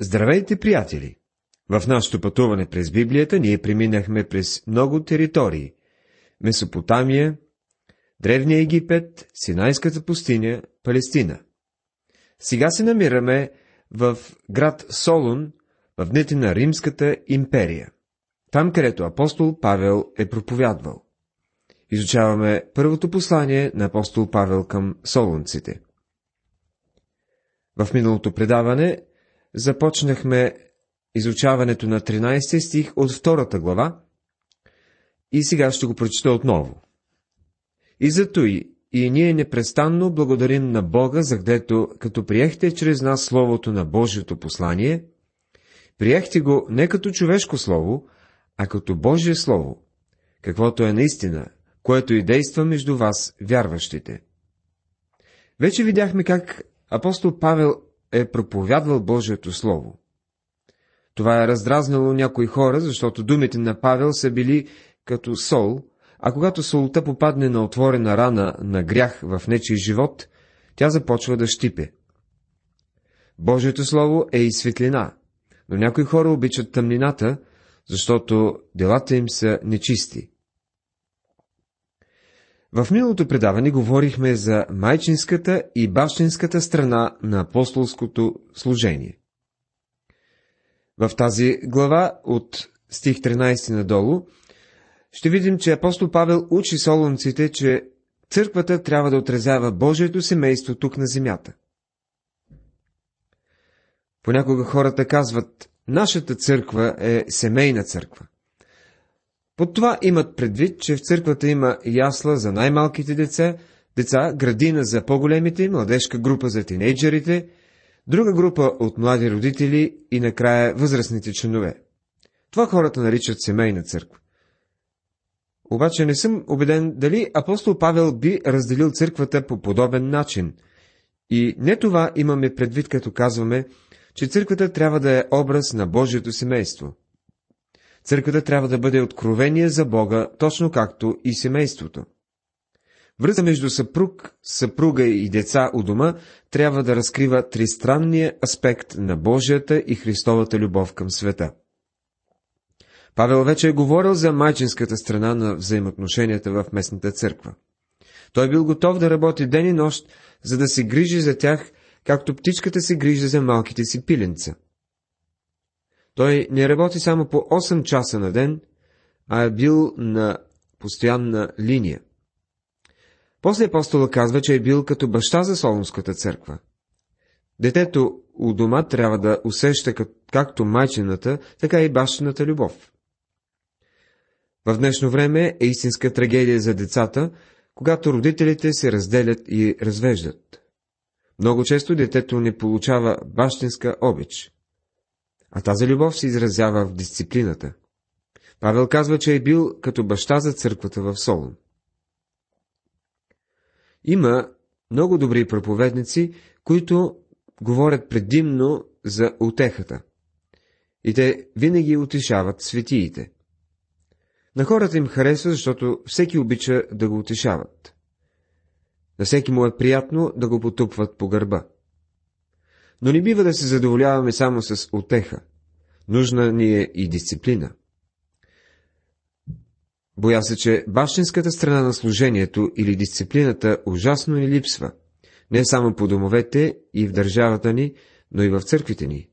Здравейте, приятели! В нашето пътуване през Библията ние преминахме през много територии. Месопотамия, Древния Египет, Синайската пустиня, Палестина. Сега се намираме в град Солун, в дните на Римската империя. Там, където апостол Павел е проповядвал. Изучаваме първото послание на апостол Павел към солунците. В миналото предаване започнахме изучаването на 13 стих от втората глава и сега ще го прочета отново. И зато и, и ние непрестанно благодарим на Бога, за гдето, като приехте чрез нас Словото на Божието послание, приехте го не като човешко Слово, а като Божие Слово, каквото е наистина, което и действа между вас, вярващите. Вече видяхме как апостол Павел е проповядвал Божието Слово. Това е раздразнало някои хора, защото думите на Павел са били като сол, а когато солта попадне на отворена рана на грях в нечий живот, тя започва да щипе. Божието Слово е и светлина, но някои хора обичат тъмнината, защото делата им са нечисти. В миналото предаване говорихме за майчинската и бащинската страна на апостолското служение. В тази глава от стих 13 надолу ще видим, че апостол Павел учи солунците, че църквата трябва да отразява Божието семейство тук на земята. Понякога хората казват, нашата църква е семейна църква. Под това имат предвид, че в църквата има ясла за най-малките деца, деца, градина за по-големите, младежка група за тинейджерите, друга група от млади родители и накрая възрастните членове. Това хората наричат семейна църква. Обаче не съм убеден дали апостол Павел би разделил църквата по подобен начин. И не това имаме предвид, като казваме, че църквата трябва да е образ на Божието семейство. Църквата трябва да бъде откровение за Бога, точно както и семейството. Връзка между съпруг, съпруга и деца у дома трябва да разкрива тристранния аспект на Божията и Христовата любов към света. Павел вече е говорил за майчинската страна на взаимоотношенията в местната църква. Той бил готов да работи ден и нощ, за да се грижи за тях, както птичката се грижи за малките си пиленца. Той не работи само по 8 часа на ден, а е бил на постоянна линия. После апостола казва, че е бил като баща за Солунската църква. Детето у дома трябва да усеща както майчината, така и бащината любов. В днешно време е истинска трагедия за децата, когато родителите се разделят и развеждат. Много често детето не получава бащинска обич. А тази любов се изразява в дисциплината. Павел казва, че е бил като баща за църквата в Солун. Има много добри проповедници, които говорят предимно за утехата. И те винаги утешават светиите. На хората им харесва, защото всеки обича да го утешават. На всеки му е приятно да го потупват по гърба. Но не бива да се задоволяваме само с отеха. Нужна ни е и дисциплина. Боя се, че бащинската страна на служението или дисциплината ужасно ни липсва, не само по домовете и в държавата ни, но и в църквите ни.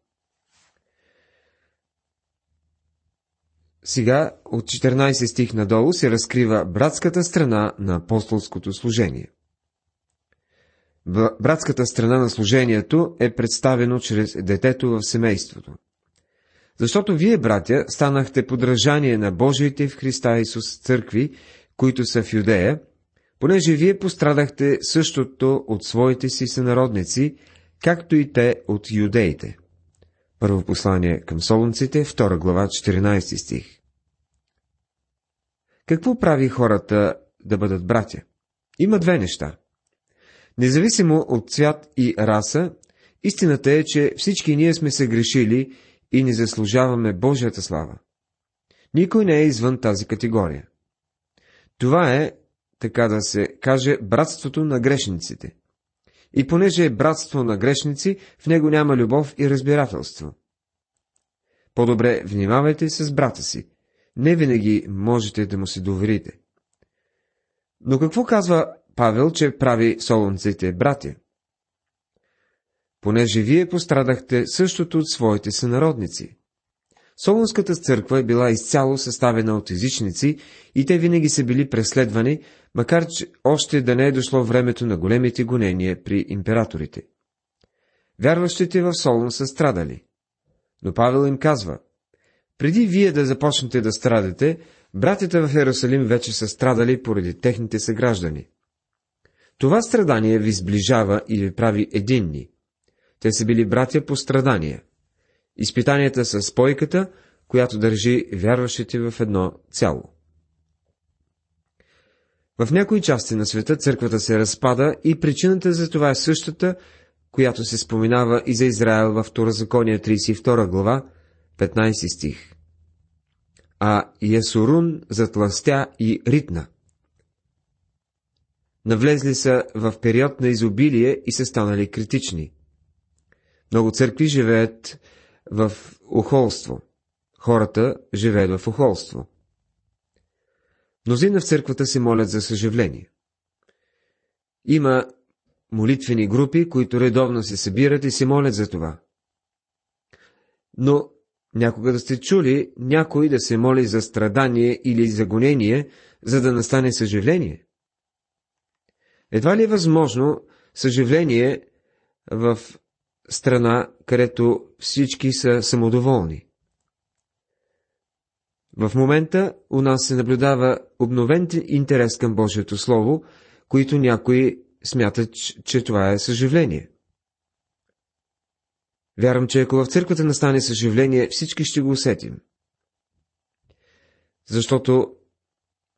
Сега от 14 стих надолу се разкрива братската страна на апостолското служение. Братската страна на служението е представено чрез детето в семейството. Защото вие, братя, станахте подражание на Божиите в Христа Исус църкви, които са в Юдея, понеже вие пострадахте същото от своите си сънародници, както и те от юдеите. Първо послание към Солунците, 2 глава, 14 стих. Какво прави хората да бъдат братя? Има две неща. Независимо от цвят и раса, истината е, че всички ние сме се грешили и не заслужаваме Божията слава. Никой не е извън тази категория. Това е, така да се каже, братството на грешниците. И понеже е братство на грешници, в него няма любов и разбирателство. По-добре внимавайте с брата си. Не винаги можете да му се доверите. Но какво казва Павел, че прави солунците братя? Понеже вие пострадахте същото от своите сънародници. Солунската църква е била изцяло съставена от езичници и те винаги са били преследвани, макар че още да не е дошло времето на големите гонения при императорите. Вярващите в Солун са страдали. Но Павел им казва, преди вие да започнете да страдате, братята в Иерусалим вече са страдали поради техните съграждани. Това страдание ви сближава и ви прави единни. Те са били братя по страдания. Изпитанията са спойката, която държи вярващите в едно цяло. В някои части на света църквата се разпада и причината за това е същата, която се споменава и за Израел във Второзакония 32 глава, 15 стих. А Ясурун затластя и ритна. Навлезли са в период на изобилие и са станали критични. Много църкви живеят в охолство. Хората живеят в охолство. Мнозина в църквата се молят за съживление. Има молитвени групи, които редовно се събират и се молят за това. Но някога да сте чули някой да се моли за страдание или за гонение, за да настане съживление? Едва ли е възможно съживление в страна, където всички са самодоволни? В момента у нас се наблюдава обновен интерес към Божието Слово, които някои смятат, че това е съживление. Вярвам, че ако в църквата настане съживление, всички ще го усетим. Защото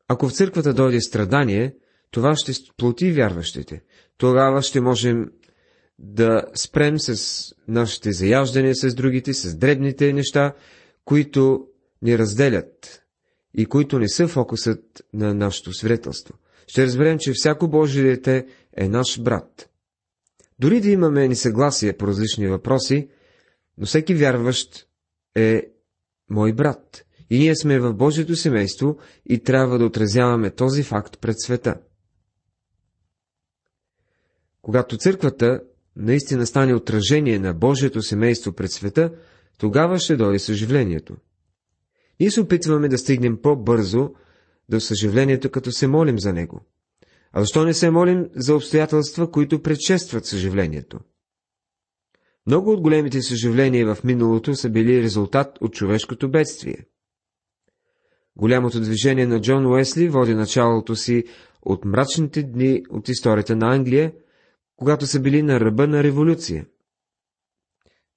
ако в църквата дойде страдание, това ще сплоти вярващите. Тогава ще можем да спрем с нашите заяждания с другите, с дребните неща, които ни разделят и които не са фокусът на нашето свидетелство. Ще разберем, че всяко Божие дете е наш брат. Дори да имаме несъгласие по различни въпроси, но всеки вярващ е мой брат. И ние сме в Божието семейство и трябва да отразяваме този факт пред света. Когато църквата наистина стане отражение на Божието семейство пред света, тогава ще дойде съживлението. Ние се опитваме да стигнем по-бързо до съживлението, като се молим за него. А защо не се молим за обстоятелства, които предшестват съживлението? Много от големите съживления в миналото са били резултат от човешкото бедствие. Голямото движение на Джон Уесли води началото си от мрачните дни от историята на Англия, когато са били на ръба на революция.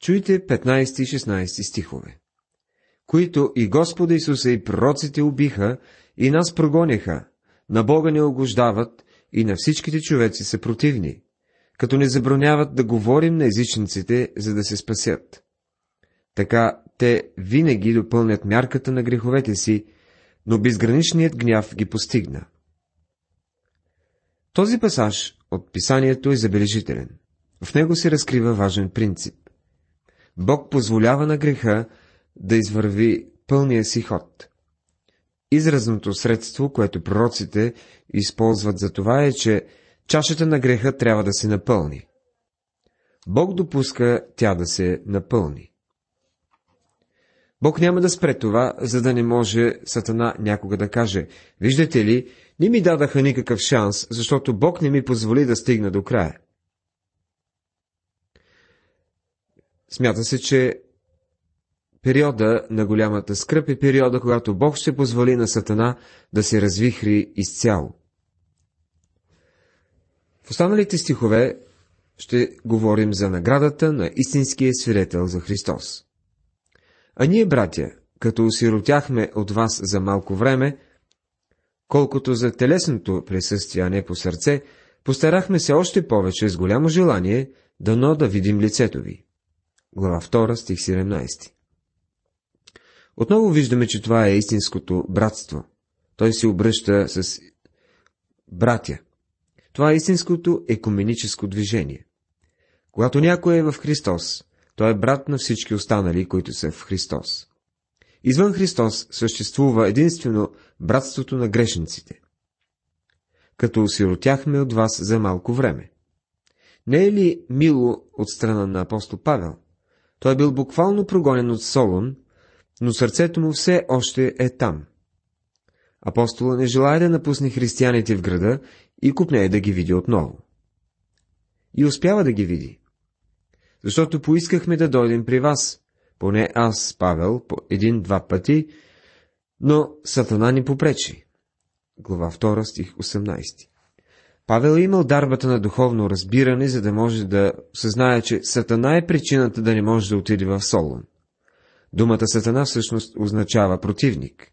Чуйте 15 и 16 стихове. Които и Господа Исуса и пророците убиха, и нас прогоняха, на Бога не огождават, и на всичките човеци са противни, като не забраняват да говорим на езичниците, за да се спасят. Така те винаги допълнят мярката на греховете си, но безграничният гняв ги постигна. Този пасаж от писанието е забележителен. В него се разкрива важен принцип. Бог позволява на греха да извърви пълния си ход. Изразното средство, което пророците използват за това е, че чашата на греха трябва да се напълни. Бог допуска тя да се напълни. Бог няма да спре това, за да не може Сатана някога да каже, виждате ли, не ми дадаха никакъв шанс, защото Бог не ми позволи да стигна до края. Смята се, че периода на голямата скръп е периода, когато Бог ще позволи на Сатана да се развихри изцяло. В останалите стихове ще говорим за наградата на истинския свидетел за Христос. А ние, братя, като осиротяхме от вас за малко време, колкото за телесното присъствие, а не по сърце, постарахме се още повече с голямо желание, дано да видим лицето ви. Глава 2, стих 17 Отново виждаме, че това е истинското братство. Той се обръща с братя. Това е истинското екуменическо движение. Когато някой е в Христос, той е брат на всички останали, които са в Христос. Извън Христос съществува единствено братството на грешниците. Като осиротяхме от вас за малко време. Не е ли мило от страна на апостол Павел? Той е бил буквално прогонен от Солон, но сърцето му все още е там. Апостола не желая да напусне християните в града и купне да ги види отново. И успява да ги види. Защото поискахме да дойдем при вас, поне аз, Павел, по един-два пъти, но Сатана ни попречи. Глава 2, стих 18 Павел е имал дарбата на духовно разбиране, за да може да съзнае, че Сатана е причината да не може да отиде в Солон. Думата Сатана всъщност означава противник.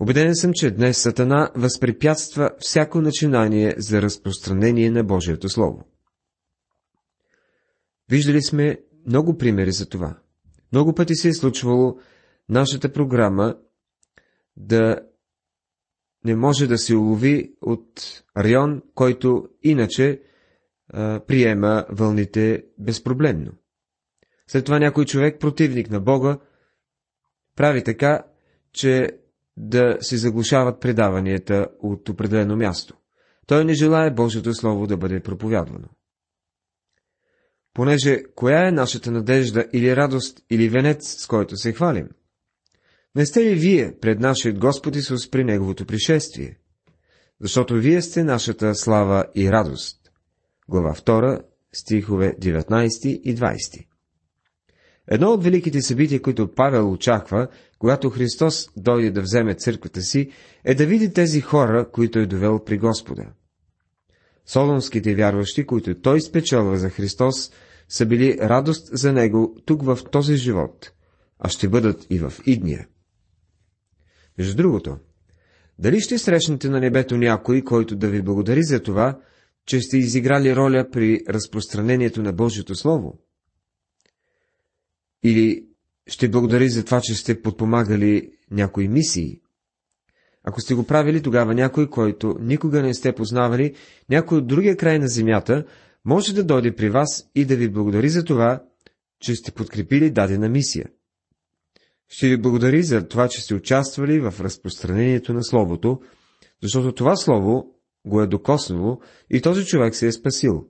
Обеден съм, че днес Сатана възпрепятства всяко начинание за разпространение на Божието Слово. Виждали сме много примери за това. Много пъти се е случвало нашата програма да не може да се улови от район, който иначе а, приема вълните безпроблемно. След това някой човек, противник на Бога, прави така, че да се заглушават предаванията от определено място. Той не желая Божието Слово да бъде проповядвано. Понеже коя е нашата надежда или радост или венец, с който се хвалим? Не сте ли вие пред нашият Господ Исус при Неговото пришествие? Защото вие сте нашата слава и радост. Глава 2, стихове 19 и 20. Едно от великите събития, които Павел очаква, когато Христос дойде да вземе църквата си, е да види тези хора, които е довел при Господа. Солонските вярващи, които той спечелва за Христос, са били радост за него тук в този живот, а ще бъдат и в идния. Между другото, дали ще срещнете на небето някой, който да ви благодари за това, че сте изиграли роля при разпространението на Божието Слово? Или ще благодари за това, че сте подпомагали някои мисии? Ако сте го правили, тогава някой, който никога не сте познавали, някой от другия край на земята, може да дойде при вас и да ви благодари за това, че сте подкрепили дадена мисия. Ще ви благодари за това, че сте участвали в разпространението на Словото, защото това Слово го е докоснало и този човек се е спасил.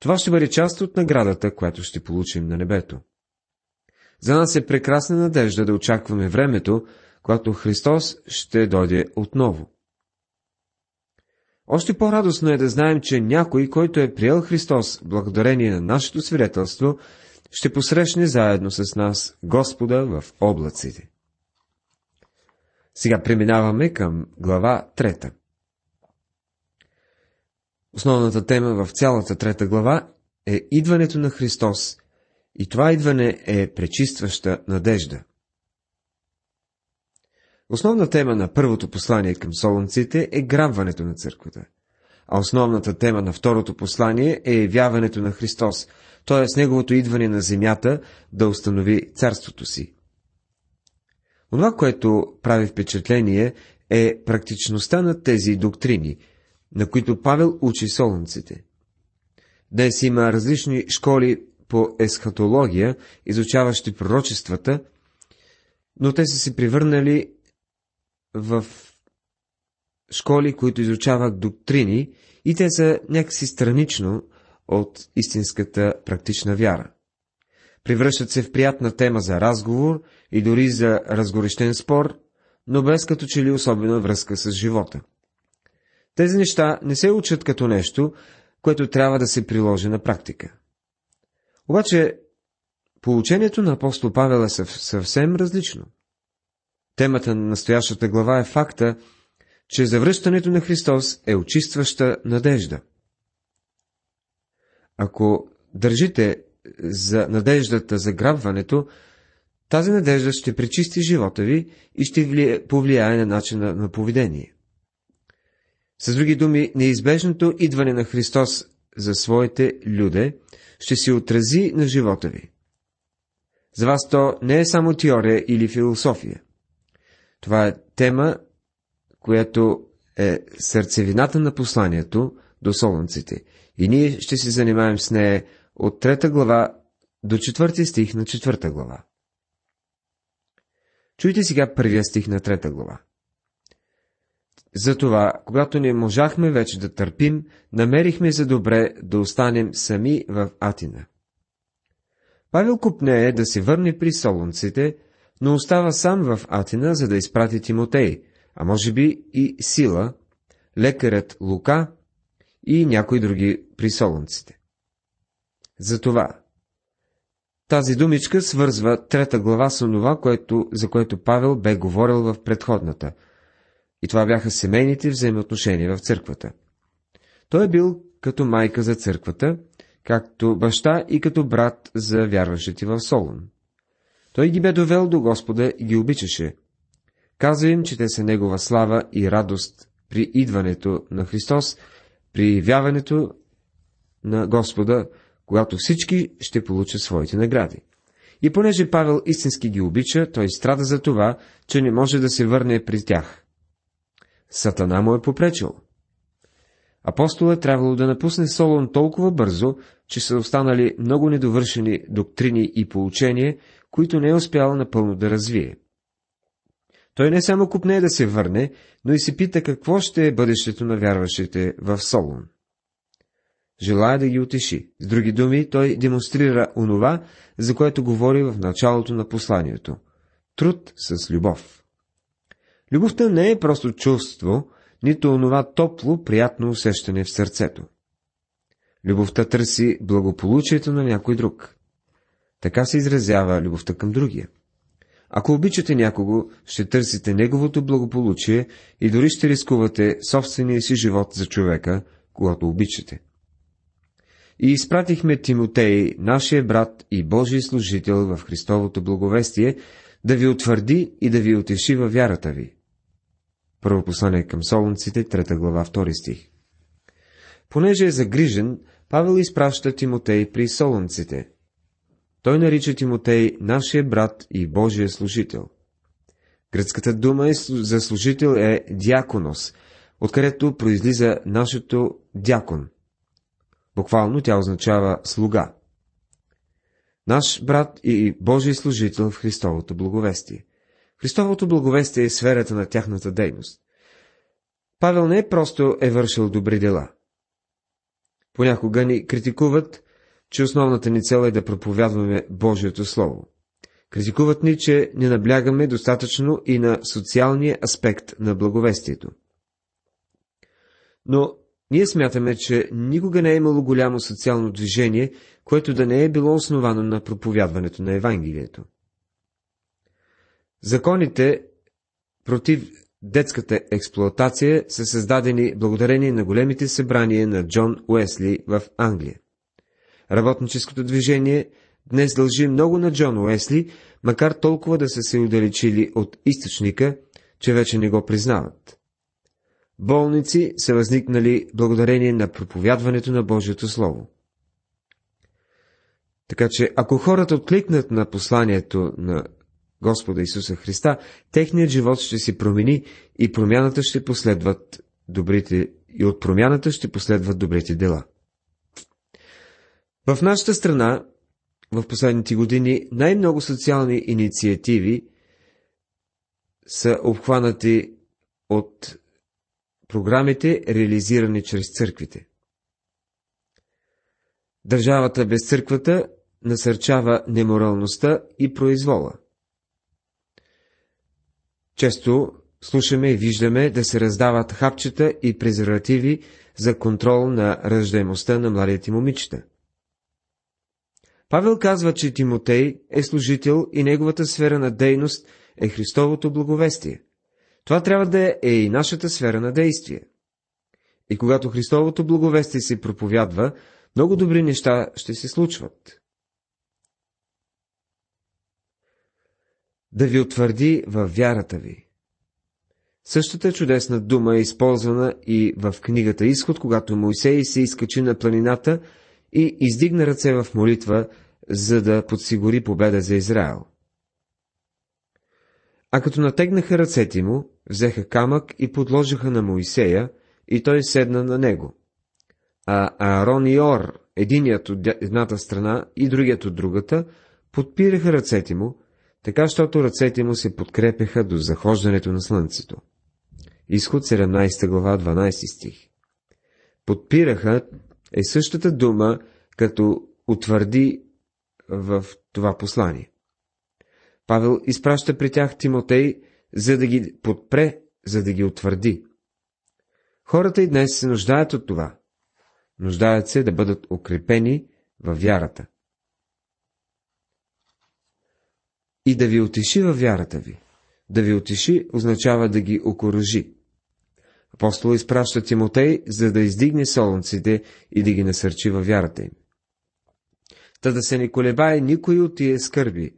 Това ще бъде част от наградата, която ще получим на небето. За нас е прекрасна надежда да очакваме времето, когато Христос ще дойде отново. Още по-радостно е да знаем, че някой, който е приел Христос благодарение на нашето свидетелство, ще посрещне заедно с нас Господа в облаците. Сега преминаваме към глава трета. Основната тема в цялата трета глава е идването на Христос и това идване е пречистваща надежда. Основна тема на първото послание към солонците е грабването на църквата, а основната тема на второто послание е явяването на Христос, т.е. неговото идване на земята да установи царството си. Онова, което прави впечатление, е практичността на тези доктрини, на които Павел учи солонците. Днес има различни школи по есхатология, изучаващи пророчествата, но те са се превърнали в школи, които изучават доктрини и те са някакси странично от истинската практична вяра. Превръщат се в приятна тема за разговор и дори за разгорещен спор, но без като че ли особена връзка с живота. Тези неща не се учат като нещо, което трябва да се приложи на практика. Обаче, получението на апостол Павел е съвсем различно. Темата на настоящата глава е факта, че завръщането на Христос е очистваща надежда. Ако държите за надеждата за грабването, тази надежда ще пречисти живота ви и ще повлияе на начина на поведение. С други думи, неизбежното идване на Христос за своите люде ще се отрази на живота ви. За вас то не е само теория или философия. Това е тема, която е сърцевината на посланието до солнците. И ние ще се занимаем с нея от трета глава до четвърти стих на четвърта глава. Чуйте сега първия стих на трета глава. Затова, когато не можахме вече да търпим, намерихме за добре да останем сами в Атина. Павел купнее да се върне при солунците, но остава сам в Атина, за да изпрати Тимотей, а може би и Сила, лекарят Лука и някои други при солунците. Затова тази думичка свързва трета глава с онова, което, за което Павел бе говорил в предходната. И това бяха семейните взаимоотношения в църквата. Той е бил като майка за църквата, както баща и като брат за вярващите в Солун. Той ги бе довел до Господа и ги обичаше. Казва им, че те са Негова слава и радост при идването на Христос, при явяването на Господа, когато всички ще получат своите награди. И понеже Павел истински ги обича, той страда за това, че не може да се върне при тях. Сатана му е попречил. Апостол е трябвало да напусне Солон толкова бързо, че са останали много недовършени доктрини и поучения, които не е успял напълно да развие. Той не само купне да се върне, но и се пита какво ще е бъдещето на вярващите в Солон. Желая да ги утеши. С други думи, той демонстрира онова, за което говори в началото на посланието. Труд с любов. Любовта не е просто чувство, нито онова топло, приятно усещане в сърцето. Любовта търси благополучието на някой друг. Така се изразява любовта към другия. Ако обичате някого, ще търсите неговото благополучие и дори ще рискувате собствения си живот за човека, когато обичате. И изпратихме Тимотей, нашия брат и Божий служител в Христовото благовестие, да ви утвърди и да ви утеши във вярата ви. Първо послание към Солунците, 3 глава, 2 стих. Понеже е загрижен, Павел изпраща Тимотей при Солунците. Той нарича Тимотей нашия брат и Божия служител. Гръцката дума е, за служител е дяконос, откъдето произлиза нашето дякон. Буквално тя означава слуга. Наш брат и Божий служител в Христовото благовестие. Христовото благовестие е сферата на тяхната дейност. Павел не е просто е вършил добри дела. Понякога ни критикуват, че основната ни цел е да проповядваме Божието Слово. Критикуват ни, че не наблягаме достатъчно и на социалния аспект на благовестието. Но ние смятаме, че никога не е имало голямо социално движение, което да не е било основано на проповядването на Евангелието. Законите против детската експлоатация са създадени благодарение на големите събрания на Джон Уесли в Англия. Работническото движение днес дължи много на Джон Уесли, макар толкова да са се удалечили от източника, че вече не го признават. Болници са възникнали благодарение на проповядването на Божието Слово. Така че, ако хората откликнат на посланието на Господа Исуса Христа, техният живот ще се промени и промяната ще последват добрите, и от промяната ще последват добрите дела. В нашата страна, в последните години, най-много социални инициативи са обхванати от програмите, реализирани чрез църквите. Държавата без църквата насърчава неморалността и произвола. Често слушаме и виждаме да се раздават хапчета и презервативи за контрол на ръждаемостта на младите момичета. Павел казва, че Тимотей е служител и неговата сфера на дейност е Христовото благовестие. Това трябва да е и нашата сфера на действие. И когато Христовото благовестие се проповядва, много добри неща ще се случват. Да ви утвърди във вярата ви. Същата чудесна дума е използвана и в книгата Изход, когато Моисей се изкачи на планината и издигна ръце в молитва, за да подсигури победа за Израел. А като натегнаха ръцете му, взеха камък и подложиха на Моисея, и той седна на него. А Аарон и Ор, единият от едната страна и другият от другата, подпираха ръцете му, така, щото ръцете му се подкрепяха до захождането на слънцето. Изход 17 глава 12 стих. Подпираха е същата дума, като утвърди в това послание. Павел изпраща при тях Тимотей, за да ги подпре, за да ги утвърди. Хората и днес се нуждаят от това. Нуждаят се да бъдат укрепени във вярата. И да ви отеши във вярата ви. Да ви отеши означава да ги окоръжи. Апостол изпраща Тимотей, за да издигне солунците и да ги насърчи във вярата им. Та да се не колебае никой от тия скърби,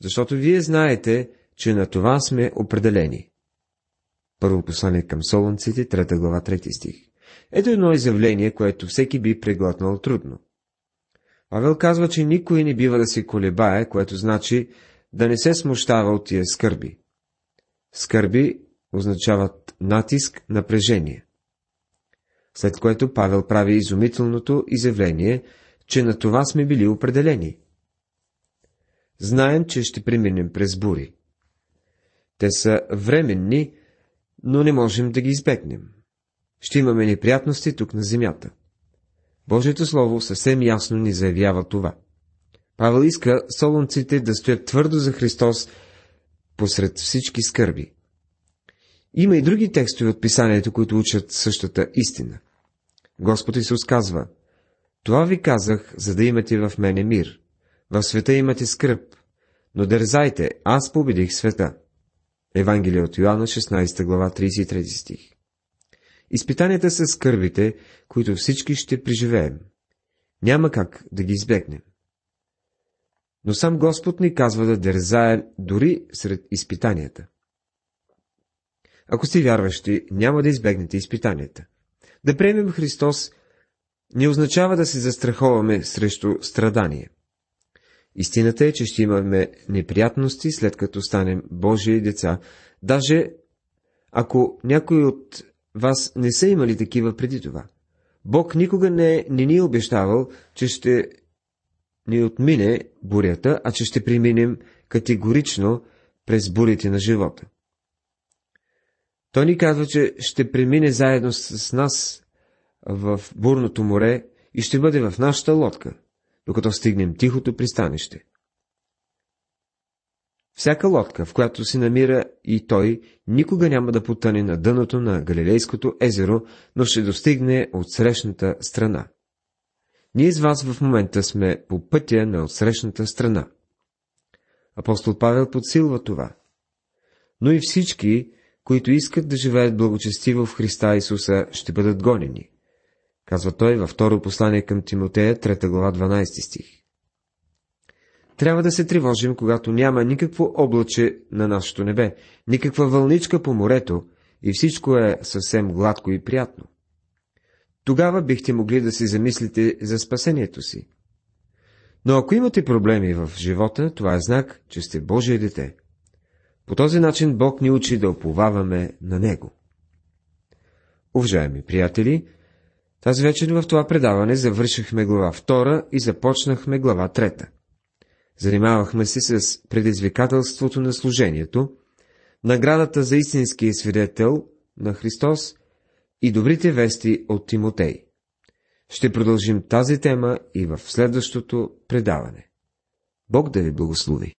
защото вие знаете, че на това сме определени. Първо послание към Солунците, 3 глава, 3 стих. Ето едно изявление, което всеки би преглътнал трудно. Павел казва, че никой не бива да се колебае, което значи да не се смущава от тия скърби. Скърби означават натиск, напрежение. След което Павел прави изумителното изявление, че на това сме били определени. Знаем, че ще преминем през бури. Те са временни, но не можем да ги избегнем. Ще имаме неприятности тук на земята. Божието Слово съвсем ясно ни заявява това. Павел иска солунците да стоят твърдо за Христос посред всички скърби. Има и други текстове от писанието, които учат същата истина. Господ Исус казва, Това ви казах, за да имате в мене мир. В света имате скръп, но дързайте, аз победих света. Евангелие от Йоанна, 16 глава, 33 стих. Изпитанията са скърбите, които всички ще преживеем. Няма как да ги избегнем. Но сам Господ ни казва да дързаем дори сред изпитанията. Ако сте вярващи, няма да избегнете изпитанията. Да приемем Христос не означава да се застраховаме срещу страдание. Истината е, че ще имаме неприятности, след като станем Божии деца, даже ако някой от вас не са имали такива преди това. Бог никога не, не ни е обещавал, че ще ни отмине бурята, а че ще преминем категорично през бурите на живота. Той ни казва, че ще премине заедно с нас в бурното море и ще бъде в нашата лодка, докато стигнем тихото пристанище. Всяка лодка, в която се намира и той, никога няма да потъне на дъното на Галилейското езеро, но ще достигне от срещната страна. Ние с вас в момента сме по пътя на отсрещната страна. Апостол Павел подсилва това. Но и всички, които искат да живеят благочестиво в Христа Исуса, ще бъдат гонени. Казва той във второ послание към Тимотея, 3 глава, 12 стих. Трябва да се тревожим, когато няма никакво облаче на нашето небе, никаква вълничка по морето и всичко е съвсем гладко и приятно. Тогава бихте могли да си замислите за спасението си. Но ако имате проблеми в живота, това е знак, че сте Божие дете. По този начин Бог ни учи да оповаваме на Него. Уважаеми приятели, тази вечер в това предаване завършихме глава 2 и започнахме глава 3. Занимавахме се с предизвикателството на служението, наградата за истинския свидетел на Христос и добрите вести от Тимотей. Ще продължим тази тема и в следващото предаване. Бог да ви благослови!